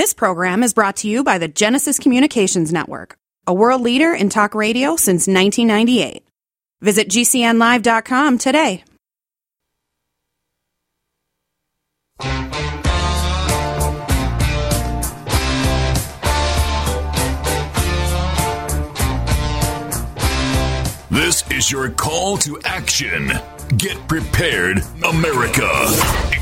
This program is brought to you by the Genesis Communications Network, a world leader in talk radio since 1998. Visit GCNlive.com today. This is your call to action. Get prepared, America.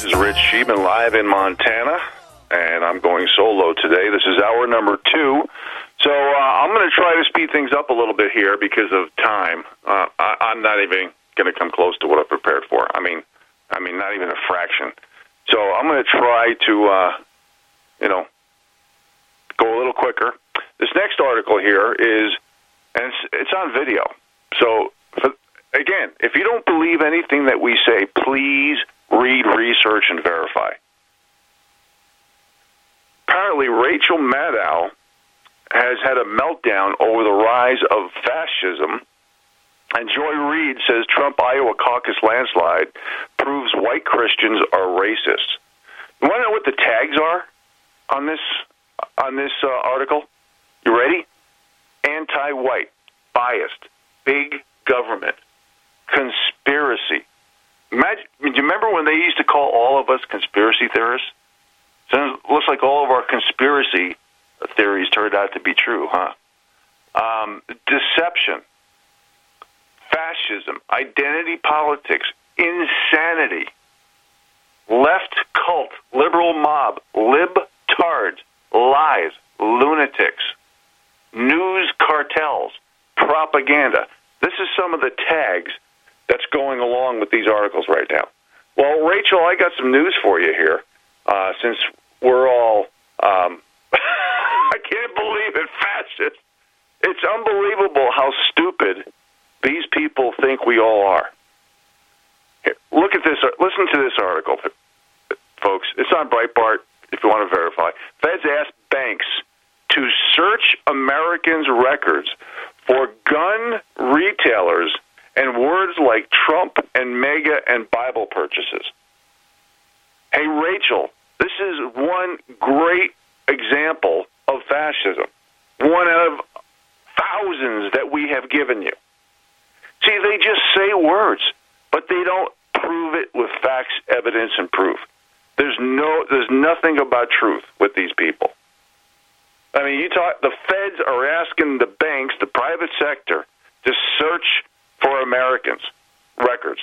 This is Rich Sheeman live in Montana, and I'm going solo today. This is hour number two. So uh, I'm going to try to speed things up a little bit here because of time. Uh, I, I'm not even going to come close to what I've prepared for. I mean, I mean, not even a fraction. So I'm going to try to, uh, you know, go a little quicker. This next article here is, and it's, it's on video. So, for, again, if you don't believe anything that we say, please read, research, and verify. Apparently, Rachel Maddow has had a meltdown over the rise of fascism. And Joy Reid says Trump Iowa caucus landslide proves white Christians are racist. You want to know what the tags are on this on this uh, article? You ready? Anti-white, biased, big government, conspiracy. Imagine, do you remember when they used to call all of us conspiracy theorists? It looks like all of our conspiracy theories turned out to be true, huh? Um, deception, fascism, identity politics, insanity, left cult, liberal mob, libtards, lies, lunatics, news cartels, propaganda. This is some of the tags that's going along with these articles right now. Well, Rachel, I got some news for you here. Uh, since we're all, um, I can't believe it, fascist. It's unbelievable how stupid these people think we all are. Here, look at this. Listen to this article, folks. It's on Breitbart if you want to verify. Feds asked banks to search Americans' records for gun retailers and words like Trump and MAGA and Bible purchases. Hey, Rachel, this is one great example of fascism, one of thousands that we have given you. See, they just say words, but they don't prove it with facts, evidence, and proof. There's no, there's nothing about truth with these people. I mean, you talk. The feds are asking the banks, the private sector, to search for Americans' records.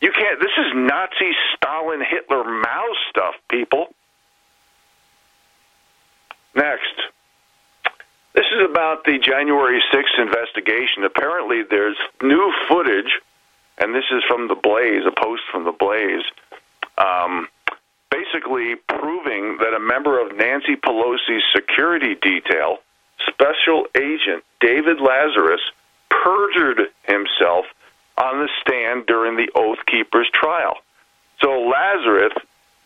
You can't. This is Nazi, Stalin, Hitler, Mao stuff, people. Next. This is about the January 6th investigation. Apparently, there's new footage, and this is from the Blaze, a post from the Blaze, um, basically proving that a member of Nancy Pelosi's security detail, Special Agent David Lazarus, perjured himself on the stand during the Oath Keepers trial. So Lazarus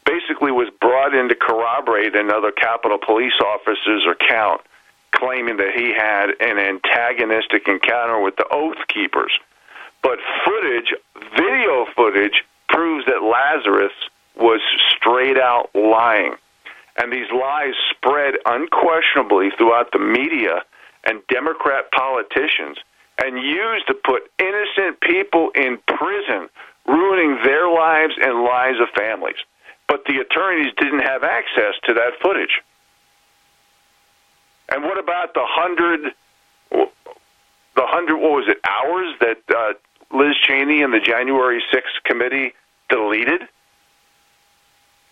basically was brought in to corroborate another Capitol Police officer's account, claiming that he had an antagonistic encounter with the Oath Keepers. But footage, video footage, proves that Lazarus was straight out lying. And these lies spread unquestionably throughout the media and Democrat politicians and used to put innocent people in prison, ruining their lives and lives of families. But the attorneys didn't have access to that footage. And what about the hundred, the hundred, what was it, hours that uh, Liz Cheney and the January 6th committee deleted?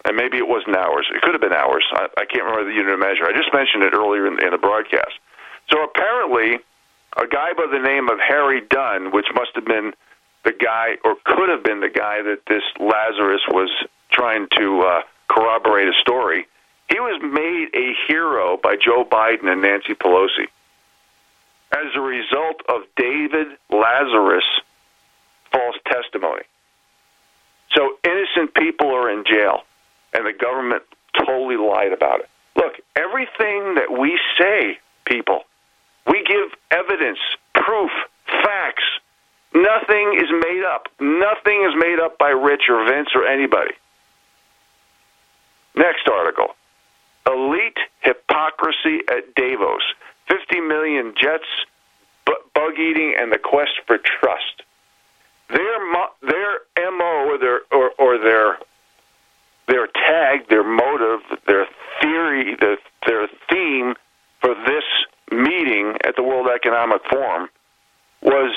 And maybe it wasn't hours. It could have been hours. I, I can't remember the unit of measure. I just mentioned it earlier in, in the broadcast. So apparently, a guy by the name of Harry Dunn, which must have been the guy, or could have been the guy that this Lazarus was trying to uh, corroborate a story. He was made a hero by Joe Biden and Nancy Pelosi as a result of David Lazarus' false testimony. So innocent people are in jail, and the government totally lied about it. Look, everything that we say, people, we give evidence, proof, facts. Nothing is made up. Nothing is made up by Rich or Vince or anybody. Next article Elite hypocrisy at Davos. 50 million jets, bug eating, and the quest for trust. Their, their MO or their, or, or their, their tag, their motive, their theory, their, their theme for this meeting at the World Economic Forum was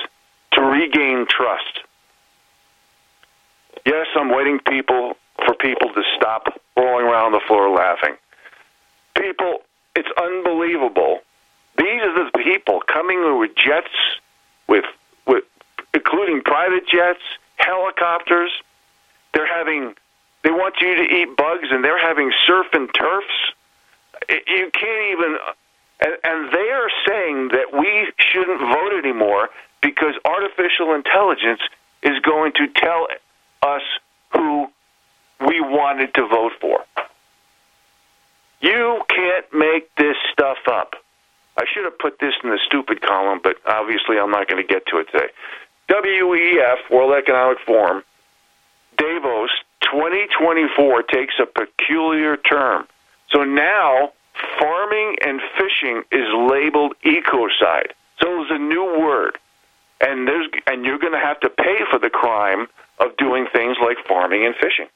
to regain trust. Yes, I'm waiting people for people to stop rolling around the floor laughing. People, it's unbelievable. These are the people coming with jets, with, with including private jets, helicopters. They're having, they want you to eat bugs, and they're having surf and turfs. You can't even, and, and they are saying that we shouldn't vote anymore because artificial intelligence is going to tell us who we wanted to vote for. You can't make this stuff up. I should have put this in the stupid column, but obviously I'm not going to get to it today. WEF, World Economic Forum, Davos 2024 takes a peculiar term. So now farming and fishing is labeled ecocide. So there's a new word. And there's and you're going to have to pay for the crime of doing things like farming and fishing.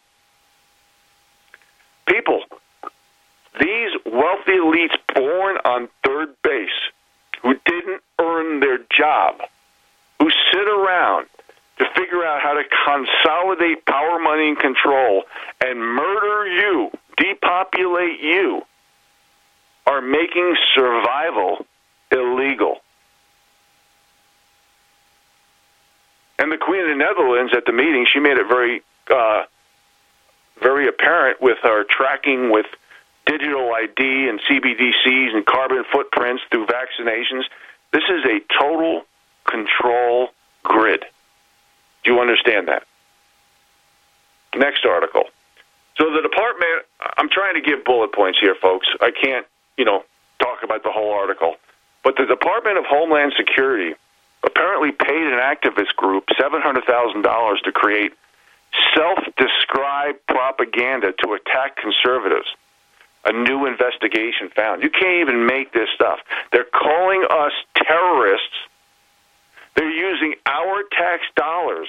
People, these wealthy elites born on third base who didn't earn their job, who sit around to figure out how to consolidate power, money, and control and murder you, depopulate you, are making survival illegal. And the Queen of the Netherlands at the meeting, she made it very, uh, very apparent with her tracking with digital ID and CBDCs and carbon footprints through vaccinations. This is a total control grid. Do you understand that? Next article. So the department, I'm trying to give bullet points here, folks. I can't, you know, talk about the whole article. But the Department of Homeland Security apparently paid an activist group $700,000 to create self described propaganda to attack conservatives. A new investigation found. You can't even make this stuff. They're calling us terrorists. They're using our tax dollars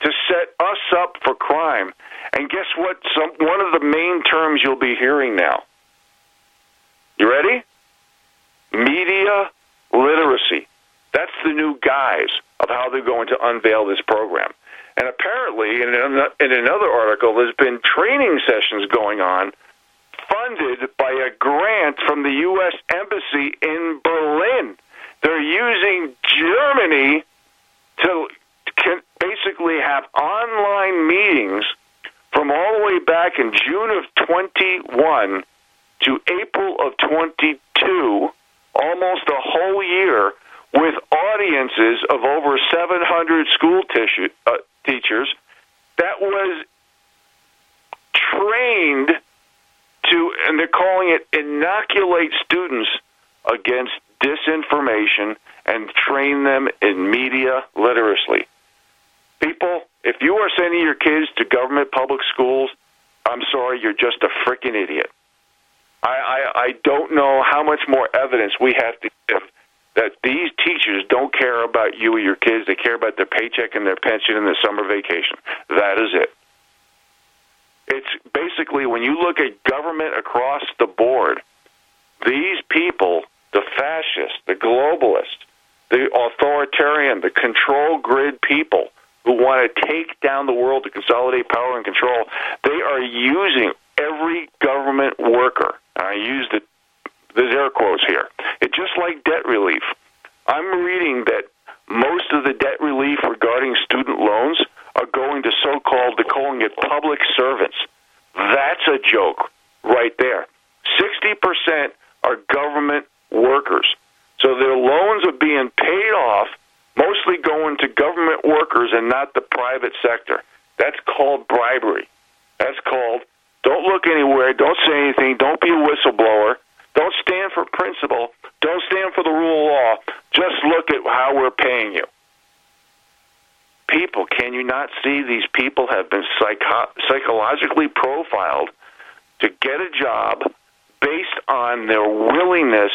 to set us up for crime. And guess what? Some, one of the main terms you'll be hearing now. You ready? Media literacy. That's the new guise of how they're going to unveil this program. And apparently, in, in another article, there's been training sessions going on funded by a grant from the U.S. Embassy in Berlin. They're using Germany to can basically have online meetings from all the way back in June of 21 to April of 22, almost a whole year, with audiences of over 700 school tissue, uh, teachers that was trained to, and they're calling it inoculate students against disinformation and train them in media literacy. People, if you are sending your kids to government public schools, I'm sorry, you're just a freaking idiot. I, I, I don't know how much more evidence we have to give that these teachers don't care about you or your kids. They care about their paycheck and their pension and their summer vacation. That is it. It's basically when you look at government across the board, these people, the fascists, the globalists, the authoritarian, the control grid people who want to take down the world to consolidate power and control, they are using every government worker. And I use the there's air quotes here. It's just like debt relief. I'm reading that most of the debt relief regarding student loans are going to so-called, they're calling it public servants. That's a joke right there. 60% are government workers. Are being paid off, mostly going to government workers and not the private sector. That's called bribery. That's called don't look anywhere, don't say anything, don't be a whistleblower, don't stand for principle, don't stand for the rule of law. Just look at how we're paying you. People, can you not see these people have been psycho- psychologically profiled to get a job based on their willingness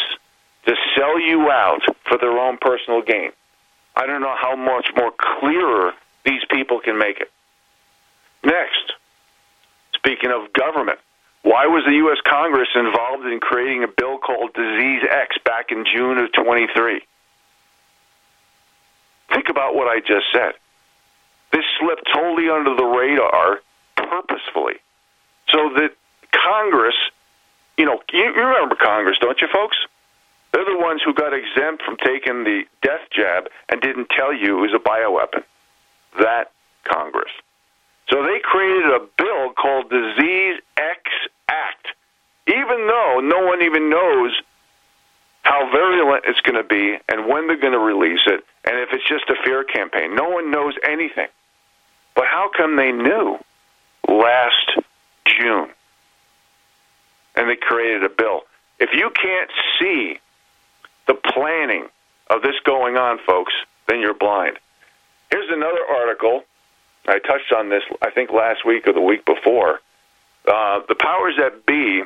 to sell you out for their own personal gain? I don't know how much more clearer these people can make it. Next, speaking of government, why was the U.S. Congress involved in creating a bill called Disease X back in June of 23? Think about what I just said. This slipped totally under the radar purposefully so that Congress, you know, you remember Congress, don't you, folks? They're the ones who got exempt from taking the death jab and didn't tell you it was a bioweapon. That Congress. So they created a bill called Disease X Act, even though no one even knows how virulent it's going to be and when they're going to release it and if it's just a fear campaign. No one knows anything. But how come they knew last June? And they created a bill. If you can't see the planning of this going on, folks, then you're blind. Here's another article. I touched on this, I think, last week or the week before. Uh, the powers that be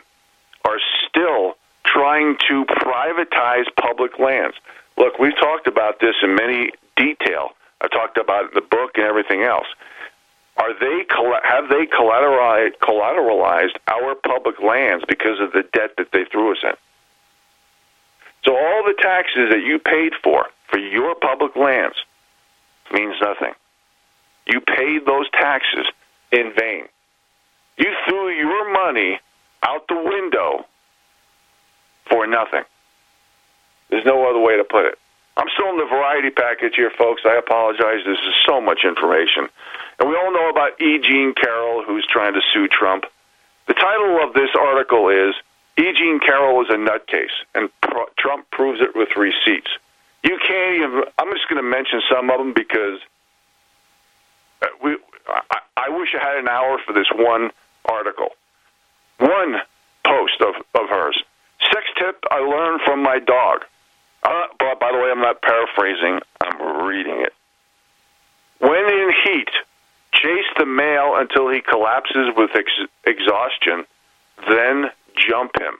are still trying to privatize public lands. Look, we've talked about this in many detail. I talked about it in the book and everything else. Are they have they collateralized our public lands because of the debt that they threw us in? So all the taxes that you paid for for your public lands means nothing. You paid those taxes in vain. You threw your money out the window for nothing. There's no other way to put it. I'm still in the variety package here, folks. I apologize. This is so much information. And we all know about E. Jean Carroll, who's trying to sue Trump. The title of this article is E. Jean Carroll is a nutcase, and pro- Trump proves it with receipts. You can't even. I'm just going to mention some of them because uh, we. I, I wish I had an hour for this one article. One post of, of hers. Sex tip I learned from my dog. Uh, but by the way, I'm not paraphrasing. I'm reading it. When in heat, chase the male until he collapses with ex- exhaustion, then jump him.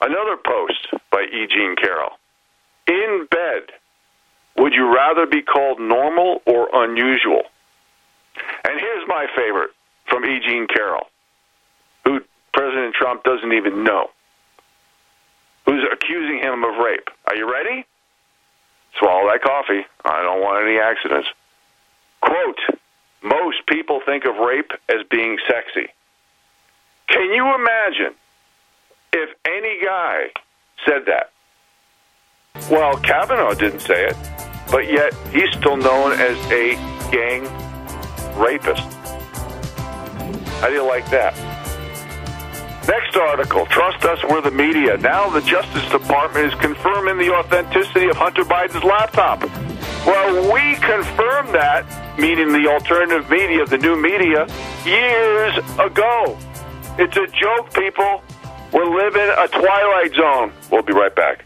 Another post by E. Jean Carroll. In bed, would you rather be called normal or unusual? And here's my favorite from E. Jean Carroll, who President Trump doesn't even know, who's accusing him of rape. Are you ready? Swallow that coffee. I don't want any accidents. Quote, most people think of rape as being sexy. Can you imagine if any guy said that? Well, Kavanaugh didn't say it, but yet he's still known as a gang rapist. How do you like that? Next article Trust us, we're the media. Now the Justice Department is confirming the authenticity of Hunter Biden's laptop. Well, we confirmed that, meaning the alternative media, the new media, years ago. It's a joke, people. We're living a twilight zone. We'll be right back.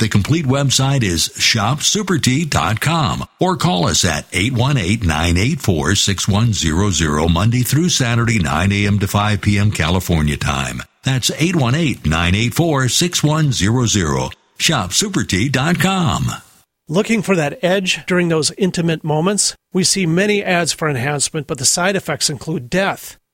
The complete website is shopsupertea.com or call us at 818-984-6100 Monday through Saturday 9 a.m. to 5 p.m. California time. That's 818-984-6100. ShopSuperTea.com. Looking for that edge during those intimate moments? We see many ads for enhancement, but the side effects include death.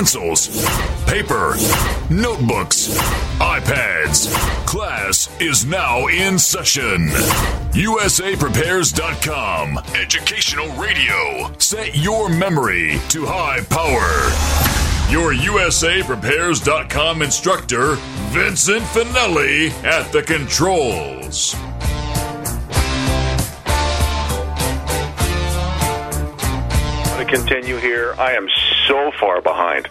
Pencils, paper, notebooks, iPads. Class is now in session. USAPrepares.com. Educational radio. Set your memory to high power. Your USAPrepares.com instructor, Vincent Finelli, at the controls. Continue here. I am so far behind.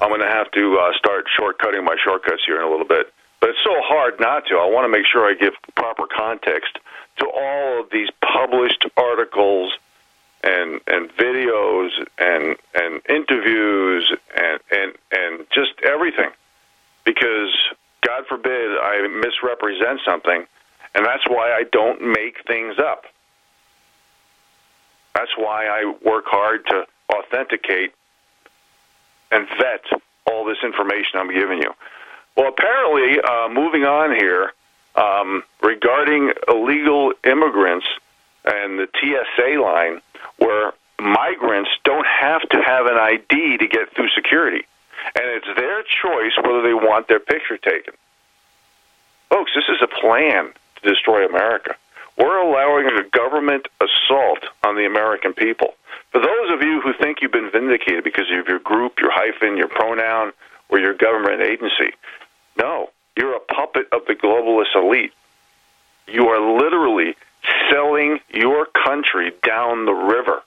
I'm going to have to uh, start shortcutting my shortcuts here in a little bit. But it's so hard not to. I want to make sure I give proper context to all of these published articles and and videos and and interviews and and and just everything because God forbid I misrepresent something and that's why I don't make things up. That's why I work hard to authenticate and vet all this information I'm giving you. Well, apparently, uh, moving on here, um, regarding illegal immigrants and the TSA line, where migrants don't have to have an ID to get through security, and it's their choice whether they want their picture taken. Folks, this is a plan to destroy America. We're allowing a government assault on the American people. For those of you who think you've been vindicated because of your group, your hyphen, your pronoun, or your government agency, no, you're a puppet of the globalist elite. You are literally selling your country down the river.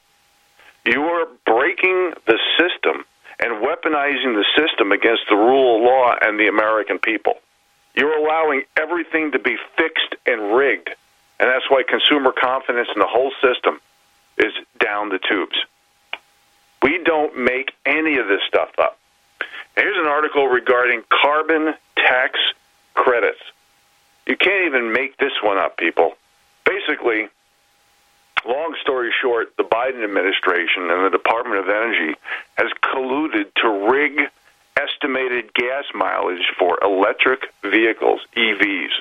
You are breaking the system and weaponizing the system against the rule of law and the American people. You're allowing everything to be fixed and rigged. And that's why consumer confidence in the whole system is down the tubes. We don't make any of this stuff up. Here's an article regarding carbon tax credits. You can't even make this one up, people. Basically, long story short, the Biden administration and the Department of Energy has colluded to rig estimated gas mileage for electric vehicles, EVs.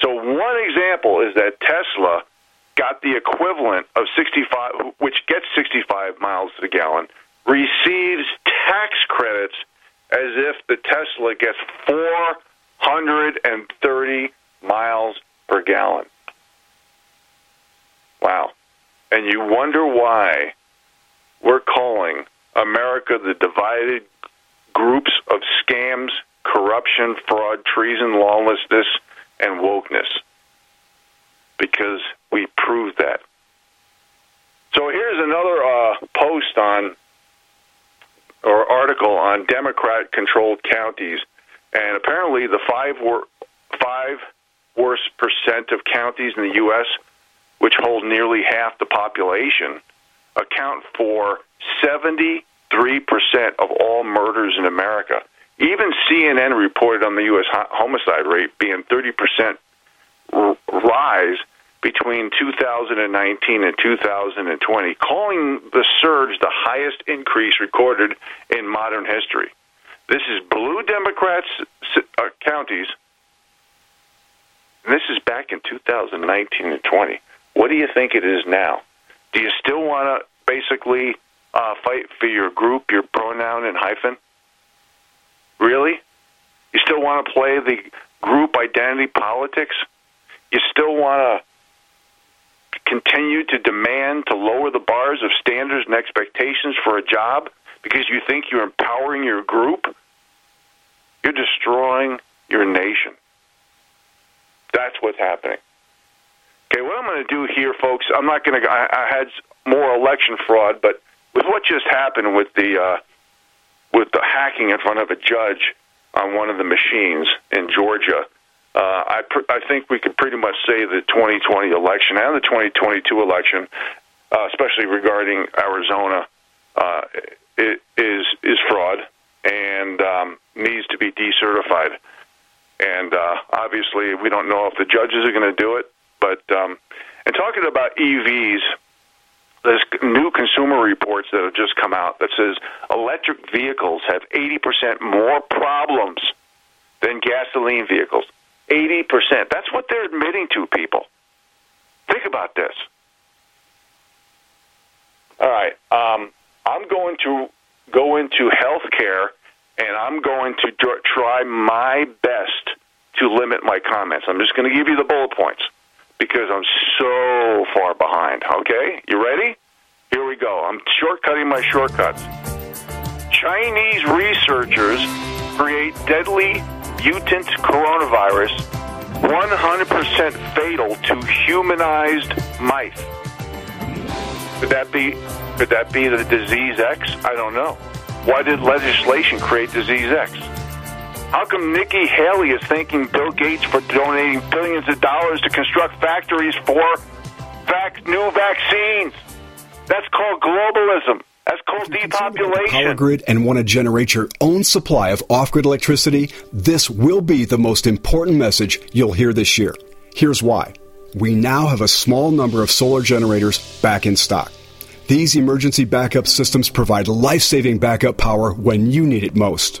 So one example is that Tesla got the equivalent of 65, which gets 65 miles to the gallon, receives tax credits as if the Tesla gets 430 miles per gallon. Wow. And you wonder why we're calling America the divided groups of scams, corruption, fraud, treason, lawlessness, and wokeness. Because we proved that. So here's another uh, post on or article on Democrat-controlled counties, and apparently the five wor- five worst percent of counties in the U.S., which hold nearly half the population, account for 73% of all murders in America. Even CNN reported on the U.S. homicide rate being 30% rise between 2019 and 2020, calling the surge the highest increase recorded in modern history. This is blue Democrats uh, counties. And this is back in 2019 and 20. What do you think it is now? Do you still want to basically uh, fight for your group, your pronoun and hyphen? Really? You still want to play the group identity politics? You still want to continue to demand to lower the bars of standards and expectations for a job because you think you're empowering your group, you're destroying your nation. That's what's happening. Okay, what I'm going to do here, folks, I'm not going to. I, I had more election fraud, but with what just happened with the uh, with the hacking in front of a judge on one of the machines in Georgia, uh, I, pr- I think we could pretty much say the 2020 election and the 2022 election, uh, especially regarding Arizona, uh, is is fraud and um, needs to be decertified. And uh, obviously, we don't know if the judges are going to do it. But um, and talking about EVs, there's new consumer reports that have just come out that says electric vehicles have 80% more problems than gasoline vehicles. 80%. That's what they're admitting to people. Think about this. All right. Um, I'm going to go into healthcare and I'm going to try my best to limit my comments. I'm just going to give you the bullet points because I'm so far behind. Okay? You ready? Here we go. I'm shortcutting my shortcuts. Chinese researchers create deadly mutant coronavirus 100% fatal to humanized mice. Could that be could that be the disease X? I don't know. Why did legislation create disease X? How come Nikki Haley is thanking Bill Gates for donating billions of dollars to construct factories for vac- new vaccines? That's called globalism. That's called depopulation. Power grid and want to generate your own supply of off grid electricity? This will be the most important message you'll hear this year. Here's why. We now have a small number of solar generators back in stock. These emergency backup systems provide life saving backup power when you need it most.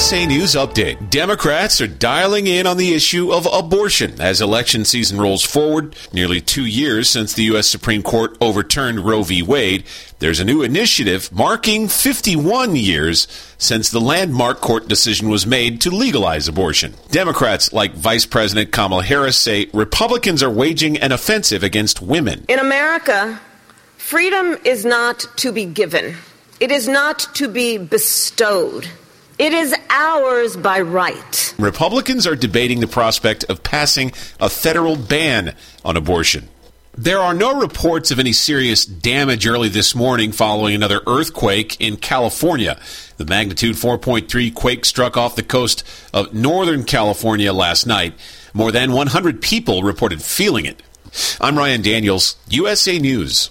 USA News Update. Democrats are dialing in on the issue of abortion as election season rolls forward. Nearly two years since the U.S. Supreme Court overturned Roe v. Wade, there's a new initiative marking 51 years since the landmark court decision was made to legalize abortion. Democrats like Vice President Kamala Harris say Republicans are waging an offensive against women. In America, freedom is not to be given. It is not to be bestowed. It is ours by right. Republicans are debating the prospect of passing a federal ban on abortion. There are no reports of any serious damage early this morning following another earthquake in California. The magnitude 4.3 quake struck off the coast of Northern California last night. More than 100 people reported feeling it. I'm Ryan Daniels, USA News.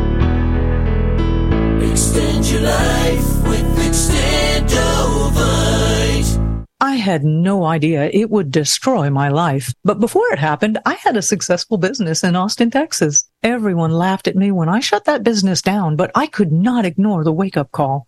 Extend your life with Extendovite. I had no idea it would destroy my life. But before it happened, I had a successful business in Austin, Texas. Everyone laughed at me when I shut that business down, but I could not ignore the wake up call.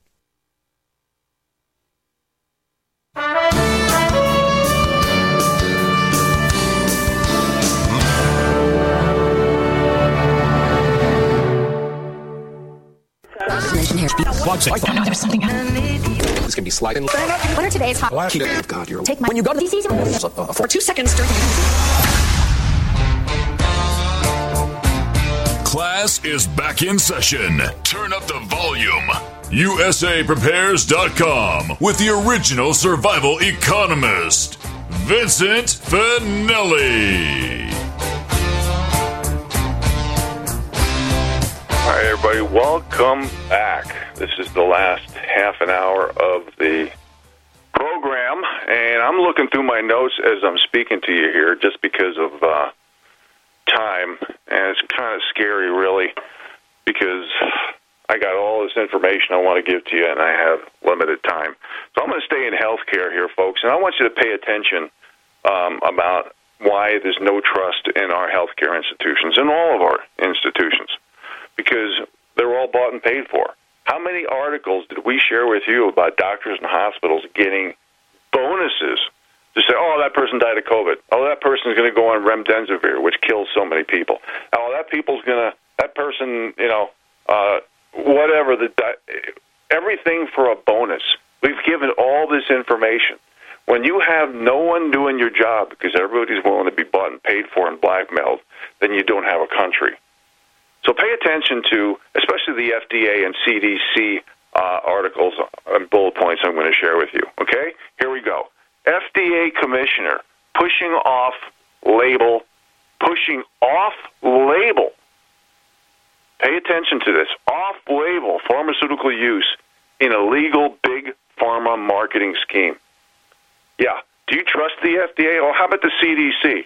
There's something. It's gonna be sliding. What are today's hot? God, you're. Take my. When you go to these for two seconds during Class is back in session. Turn up the volume. USAPrepares.com with the original survival economist, Vincent Finelli. Right, everybody, welcome back. This is the last half an hour of the program, and I'm looking through my notes as I'm speaking to you here just because of uh, time, and it's kind of scary, really, because I got all this information I want to give to you, and I have limited time. So I'm going to stay in healthcare here, folks, and I want you to pay attention um, about why there's no trust in our healthcare institutions, in all of our institutions, because they're all bought and paid for. How many articles did we share with you about doctors and hospitals getting bonuses to say, oh, that person died of COVID. Oh, that person's going to go on remdesivir, which kills so many people. Oh, that people's going to, that person, you know, uh, whatever, the everything for a bonus. We've given all this information. When you have no one doing your job because everybody's willing to be bought and paid for and blackmailed, then you don't have a country. So pay attention to, especially the FDA and CDC uh, articles and bullet points I'm going to share with you. Okay? Here we go. FDA commissioner pushing off label, pushing off label. Pay attention to this off label pharmaceutical use in a legal big pharma marketing scheme. Yeah. Do you trust the FDA? Or how about the CDC?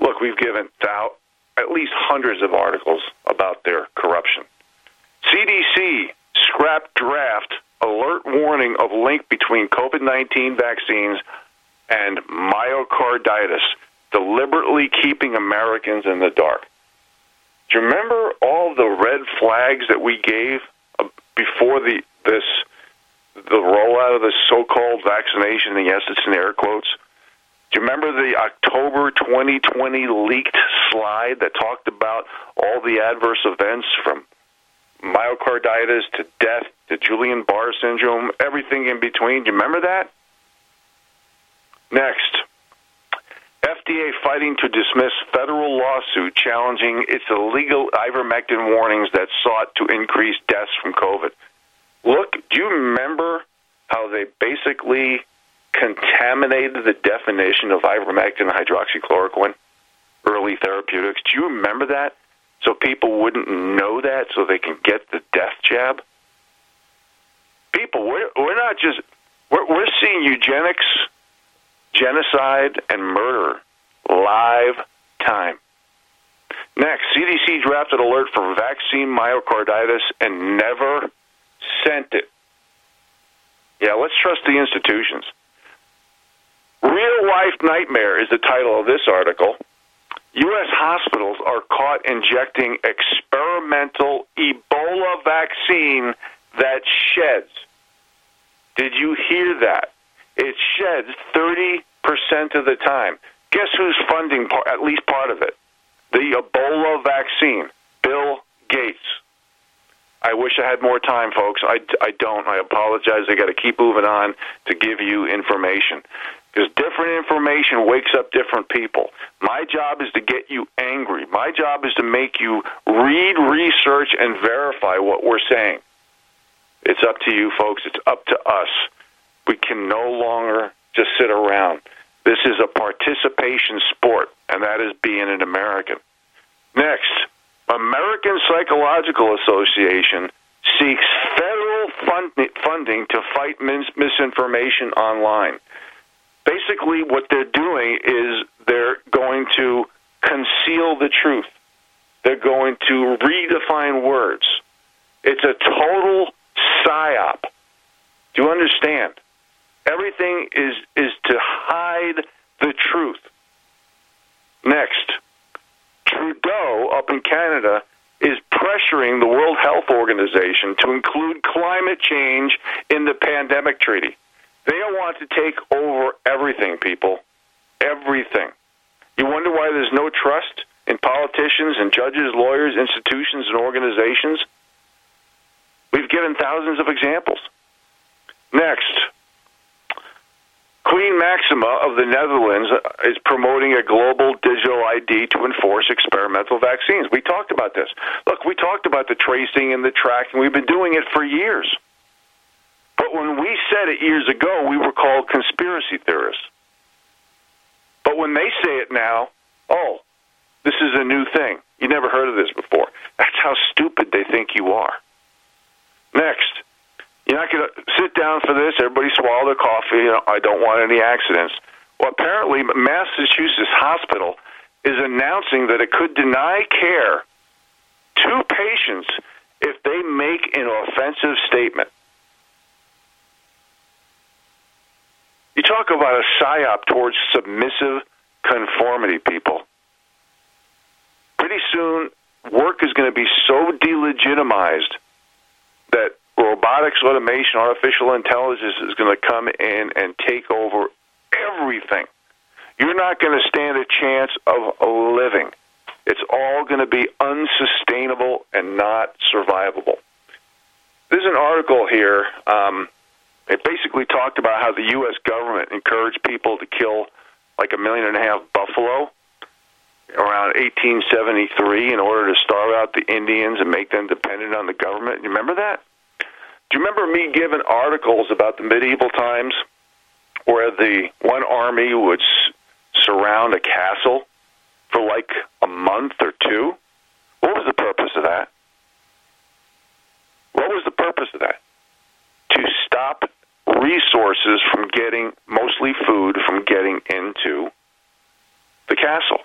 Look, we've given thou- at least hundreds of articles about their corruption. CDC scrapped draft alert warning of link between COVID 19 vaccines and myocarditis, deliberately keeping Americans in the dark. Do you remember all the red flags that we gave uh, before the this the rollout of the so-called vaccination? And yes, it's in air quotes. Do you remember the October 2020 leaked slide that talked about all the adverse events from myocarditis to death to Guillain-Barré syndrome, everything in between? Do you remember that? Next, FDA fighting to dismiss federal lawsuit challenging its illegal ivermectin warnings that sought to increase deaths from COVID. Look, do you remember how they basically contaminated the definition of ivermectin hydroxychloroquine, early therapeutics? Do you remember that? So people wouldn't know that so they can get the death jab? People, we're, we're not just, we're, we're seeing eugenics genocide, and murder live time. Next, CDC drafted alert for vaccine myocarditis and never sent it. Yeah, let's trust the institutions. Real life nightmare is the title of this article. U.S. hospitals are caught injecting experimental Ebola vaccine that sheds. Did you hear that? It sheds 30% of the time. Guess who's funding par- at least part of it? The Ebola vaccine, Bill Gates. I wish I had more time, folks. I, I don't. I apologize. I got to keep moving on to give you information. Because different information wakes up different people. My job is to get you angry. My job is to make you read, research, and verify what we're saying. It's up to you, folks. It's up to us. We can no longer just sit around. This is a participation sport, and that is being an American. Next, American Psychological Association seeks federal fund- funding to fight mis- misinformation online. Basically, what they're doing is they're going to conceal the truth. They're going to redefine words. It's a total psyop. Do you understand? Everything is is to hide the truth. Next, Trudeau up in Canada is pressuring the World Health Organization to include climate change in the pandemic treaty. They want to take over everything, people. Everything. You wonder why there's no trust in politicians and judges, lawyers, institutions, and organizations? We've given thousands of examples. Next, Queen Maxima of the Netherlands uh, is promoting a global digital ID to enforce experimental vaccines. We talked about this. Look, we talked about the tracing and the tracking. We've been doing it for years. But when we said it years ago, we were called conspiracy theorists. But when they say it now, oh, this is a new thing. You never heard of this before. That's how stupid they think you are. Next, you're not going to sit down for this. Everybody swallow their coffee. You know, I don't want any accidents. Well, apparently, Massachusetts Hospital is announcing that it could deny care to patients if they make an offensive statement. You talk about a psyop towards submissive conformity. people. Pretty soon, work is going to be so delegitimized robotics, automation, artificial intelligence is going to come in and take over everything. You're not going to stand a chance of living. It's all going to be unsustainable and not survivable. There's an article here. Um, it basically talked about how the U.S. government encouraged people to kill like a million and a half buffalo around 1873 in order to starve out the Indians and make them dependent on the government. You remember that? Do you remember me giving articles about the medieval times where the one army would s- surround a castle for like a month or two? What was the purpose of that? What was the purpose of that? To stop resources from getting, mostly food, from getting into the castle.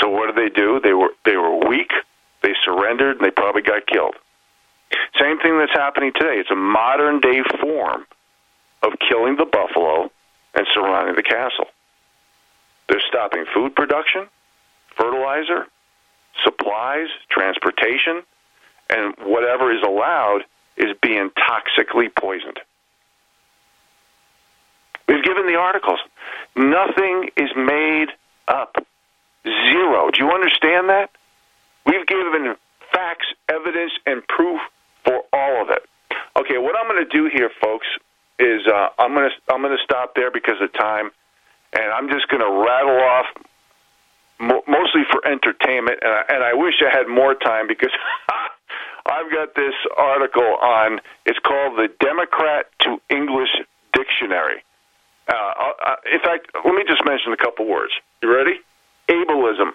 So what did they do? They were they were weak. They surrendered. and They probably got killed. Same thing that's happening today. It's a modern day form of killing the buffalo and surrounding the castle. They're stopping food production, fertilizer, supplies, transportation, and whatever is allowed is being toxically poisoned. We've given the articles. Nothing is made up. Zero. Do you understand that? We've given facts, evidence, and proof all of it. Okay, what I'm going to do here, folks, is uh, I'm going to I'm going to stop there because of time, and I'm just going to rattle off mo- mostly for entertainment, and I, and I wish I had more time because I've got this article on. It's called the Democrat to English Dictionary. Uh, uh, in fact, let me just mention a couple words. You ready? Ableism,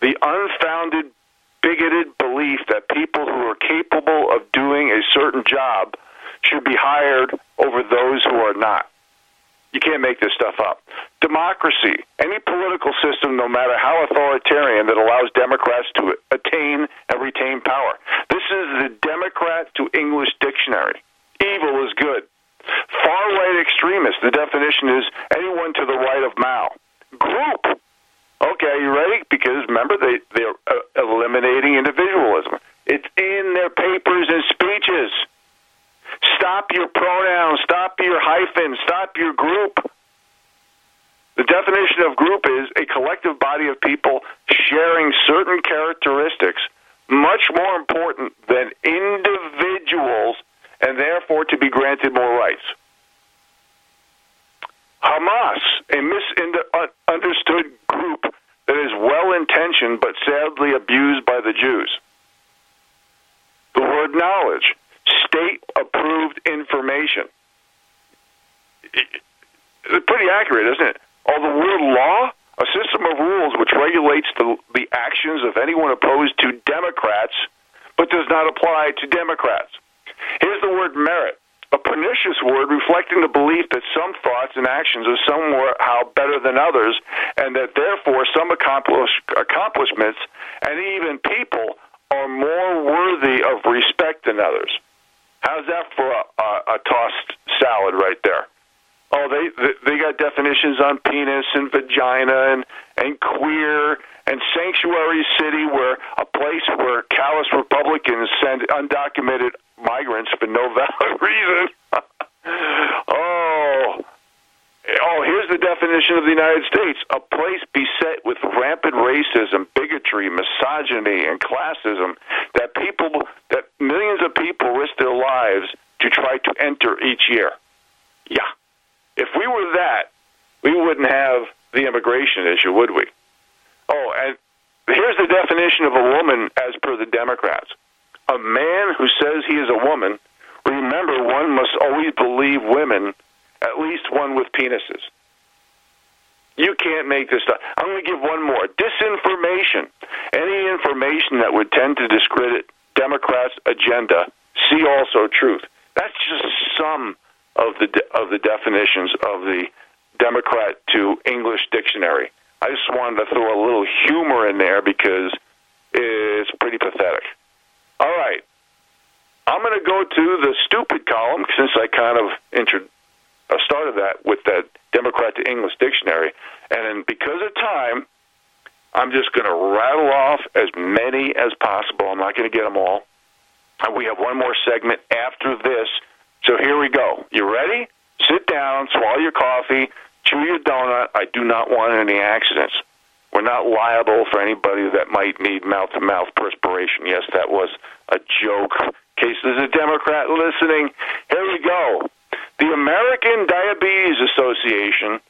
the unfounded, bigoted belief that people who are capable of doing a certain job should be hired over those who are not. You can't make this stuff up. Democracy, any political system, no matter how authoritarian, that allows Democrats to attain and retain power. This is the Democrat to English dictionary. Evil is good. Far right extremist, the definition is anyone to the right of Mao. Group. Okay, you ready? Because remember, they, they're uh, eliminating individualism. It's in their papers and speeches. Stop your pronouns, stop your hyphens, stop your group. The definition of group is a collective body of people sharing certain characteristics, much more important than individuals, and therefore to be granted more rights. Hamas, a misunderstood intentioned but sadly abused by the Jews. The word knowledge, state approved information. It's pretty accurate, isn't it? Or the word law, a system of rules which regulates the, the actions of anyone opposed to Democrats but does not apply to Democrats. Here's the word merit, a pernicious word reflecting the belief that some thoughts and actions are somehow better than others, and that therefore some accomplish, accomplishments and even people are more worthy of respect than others. How's that for a, a, a tossed salad right there? Oh, they they got definitions on penis and vagina and and queer and sanctuary city, where a place where callous Republicans send undocumented migrants for no valid reason. oh, oh, here's the definition of the United States: a place beset with rampant racism, bigotry, misogyny, and classism that people that millions of people risk their lives to try to enter each year. Yeah. If we were that, we wouldn't have the immigration issue, would we? Oh, and here's the definition of a woman as per the Democrats. A man who says he is a woman, remember, one must always believe women, at least one with penises. You can't make this stuff. I'm going to give one more. Disinformation. Any information that would tend to discredit Democrats' agenda. See also truth. That's just some of the de- of the definitions of the Democrat to English dictionary. I just wanted to throw a little humor in there because it's pretty pathetic. All right, I'm going to go to the stupid column since I kind of intro- started that with that Democrat to English dictionary, and then because of time, I'm just going to rattle off as many as possible. I'm not going to get them all. We have one more segment after this. So here we go. You ready? Sit down, swallow your coffee, chew your donut. I do not want any accidents. We're not liable for anybody that might need mouth to mouth perspiration. Yes, that was a joke. Case there's a Democrat listening, here we go. The American Diabetes Association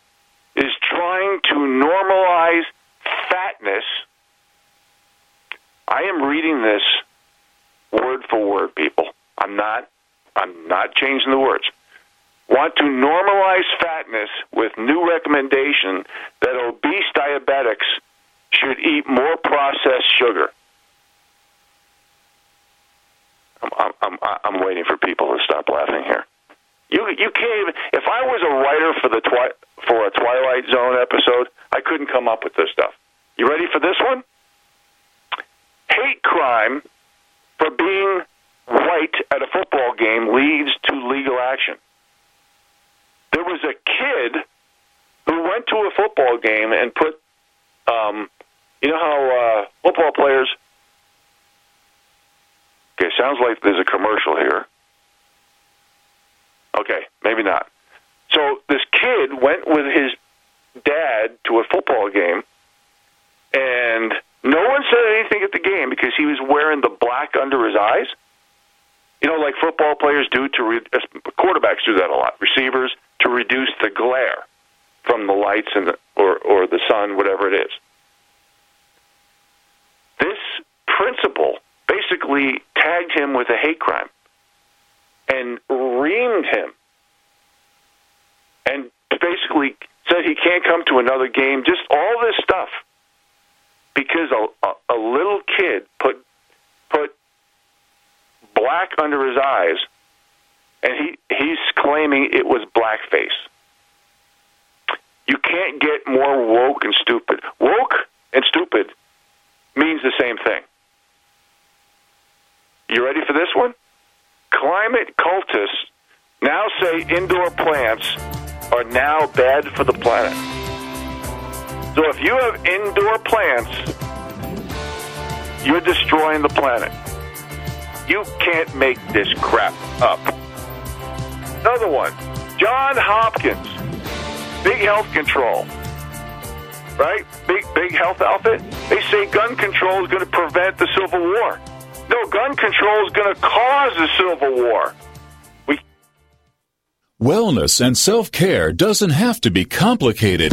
is trying to normalize fatness. I am reading this word for word, people. I'm not I'm not changing the words. Want to normalize fatness with new recommendation that obese diabetics should eat more processed sugar. I'm, I'm, I'm waiting for people to stop laughing here. You you. If I was a writer for the twi- for a Twilight Zone episode, I couldn't come up with this stuff. You ready for this one? Hate crime for being white at a football game leads to legal action. There was a kid who went to a football game and put, um, you know how uh, football players. Okay, sounds like there's a commercial here. Okay, maybe not. So this kid went with his dad to a football game, and no one said anything at the game because he was wearing the black under his eyes. You know, like football players do to re- quarterbacks do that a lot. Receivers to reduce the glare from the lights and the, or or the sun, whatever it is. This principal basically tagged him with a hate crime and reamed him and basically said he can't come to another game. Just all this stuff because a, a, a little kid put black under his eyes, and he he's claiming it was blackface. You can't get more woke and stupid. Woke and stupid means the same thing. You ready for this one? Climate cultists now say indoor plants are now bad for the planet. So if you have indoor plants, you're destroying the planet. You can't make this crap up. Another one, John Hopkins, big health control. Right? Big big health outfit. They say gun control is going to prevent the Civil War. No, gun control is going to cause the Civil War. We Wellness and self care doesn't have to be complicated.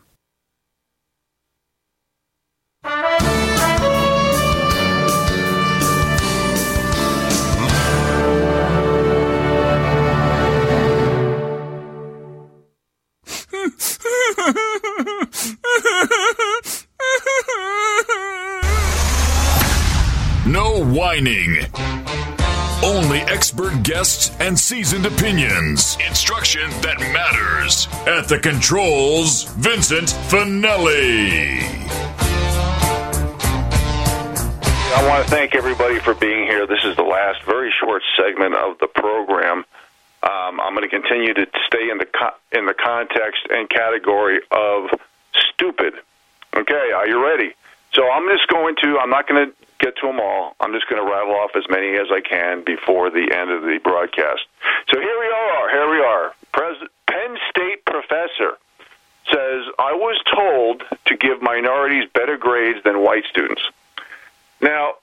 No whining. Only expert guests and seasoned opinions. Instruction that matters. At the controls, Vincent Finelli. I want to thank everybody for being here. This is the last very short segment of the program. Um, I'm going to continue to stay in the co- in the context and category of stupid. Okay, are you ready? So I'm just going to. I'm not going to get to them all. I'm just going to rattle off as many as I can before the end of the broadcast. So here we are. Here we are. Pres- Penn State professor says I was told to give minorities better grades than white students. Now,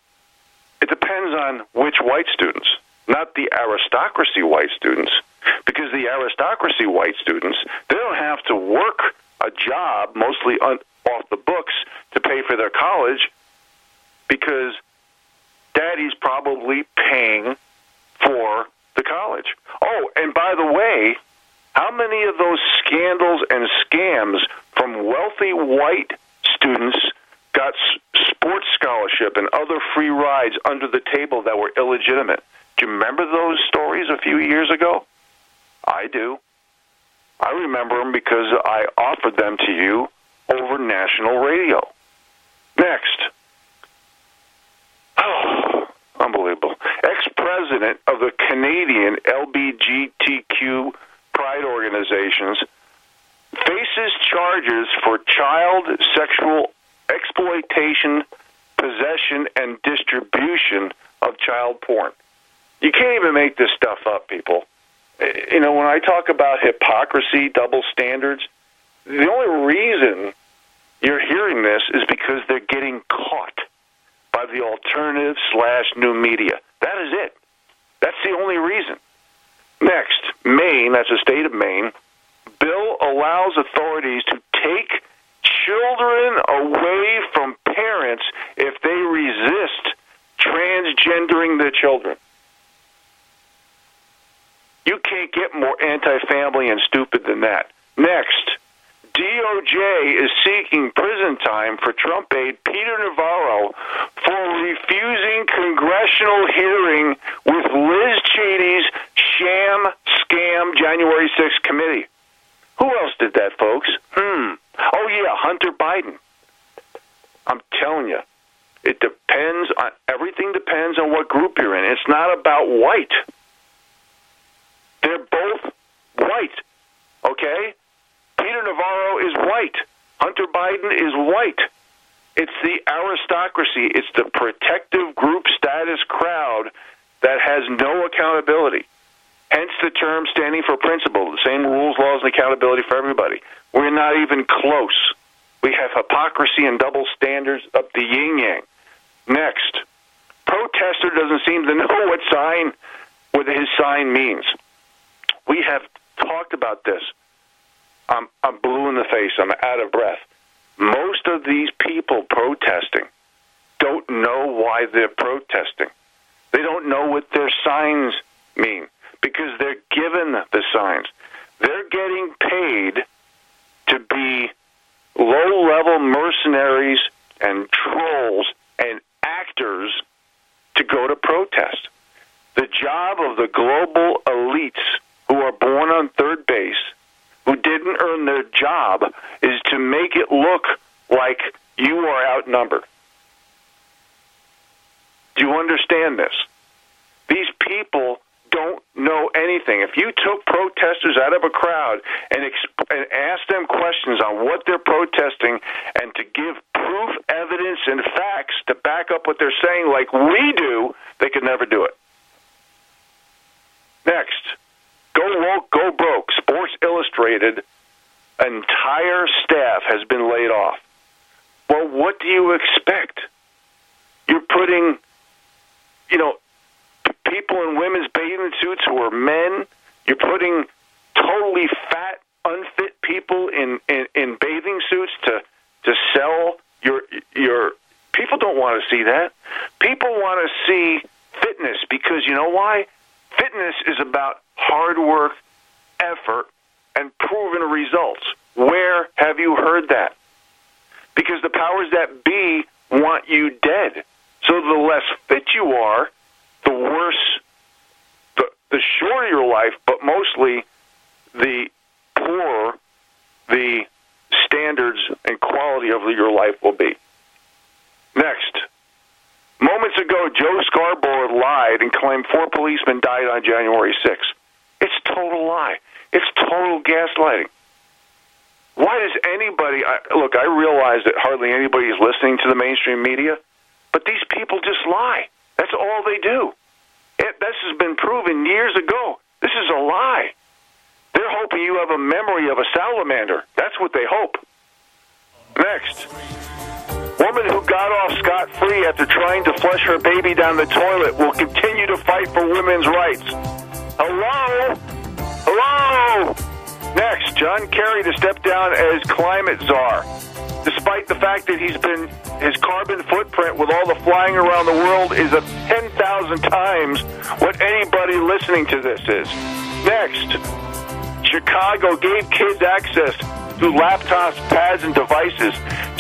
it depends on which white students, not the aristocracy white students, because the aristocracy white students, they don't have to work a job, mostly un- off the books, to pay for their college because daddy's probably paying for the college. Oh, and by the way, how many of those scandals and scams from wealthy white students got sports scholarship and other free rides under the table that were illegitimate? Do you remember those stories a few years ago? I do. I remember them because I offered them to you over national radio. Next. Oh, unbelievable. Ex president of the Canadian LBGTQ pride organizations faces charges for child sexual exploitation, possession, and distribution of child porn. You can't even make this stuff up, people. Eh, you know, when I talk about hypocrisy, double standards, the only reason you're hearing this is because they're getting caught by the alternative slash new media. That is it. That's the only reason. Next, Maine, that's the state of Maine, bill allows authorities to take children away from parents if they resist transgendering their children. You can't get more anti family and stupid than that. Next, DOJ is seeking prison time for Trump aide Peter Navarro for refusing congressional hearing and to give proof, evidence, and facts to back up what they're saying, like we do, they could never do it. Next, go woke, go broke. Sports Illustrated entire staff has been laid off. Well, what do you expect? You're putting, you know, people in women's bathing suits who are men. You're putting totally fat, unfit people in, in, in bathing suits to to sell your your. People don't want to see that. People want to see fitness because you know why? Fitness is about hard work, effort, and proven results. Where have you heard that? Because the powers that be want you dead. So the less fit you are, the worse, the, the shorter your life, but mostly the poorer the standards and quality of your life will be. Next. Moments ago, Joe Scarborough lied and claimed four policemen died on January 6th. It's a total lie. It's total gaslighting. Why does anybody I, look? I realize that hardly anybody is listening to the mainstream media, but these people just lie. That's all they do. It, this has been proven years ago. This is a lie. They're hoping you have a memory of a salamander. That's what they hope. Next. Woman who got off scot free after trying to flush her baby down the toilet will continue to fight for women's rights. Hello? Hello? Next, John Kerry to step down as climate czar. Despite the fact that he's been his carbon footprint with all the flying around the world is a 10,000 times what anybody listening to this is. Next, Chicago gave kids access to laptops, pads, and devices.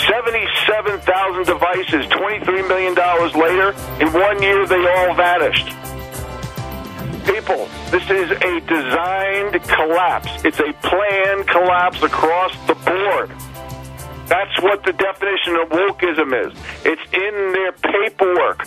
77,000 devices, $23 million later. In one year, they all vanished. People, this is a designed collapse. It's a planned collapse across the board. That's what the definition of wokeism is. It's in their paperwork.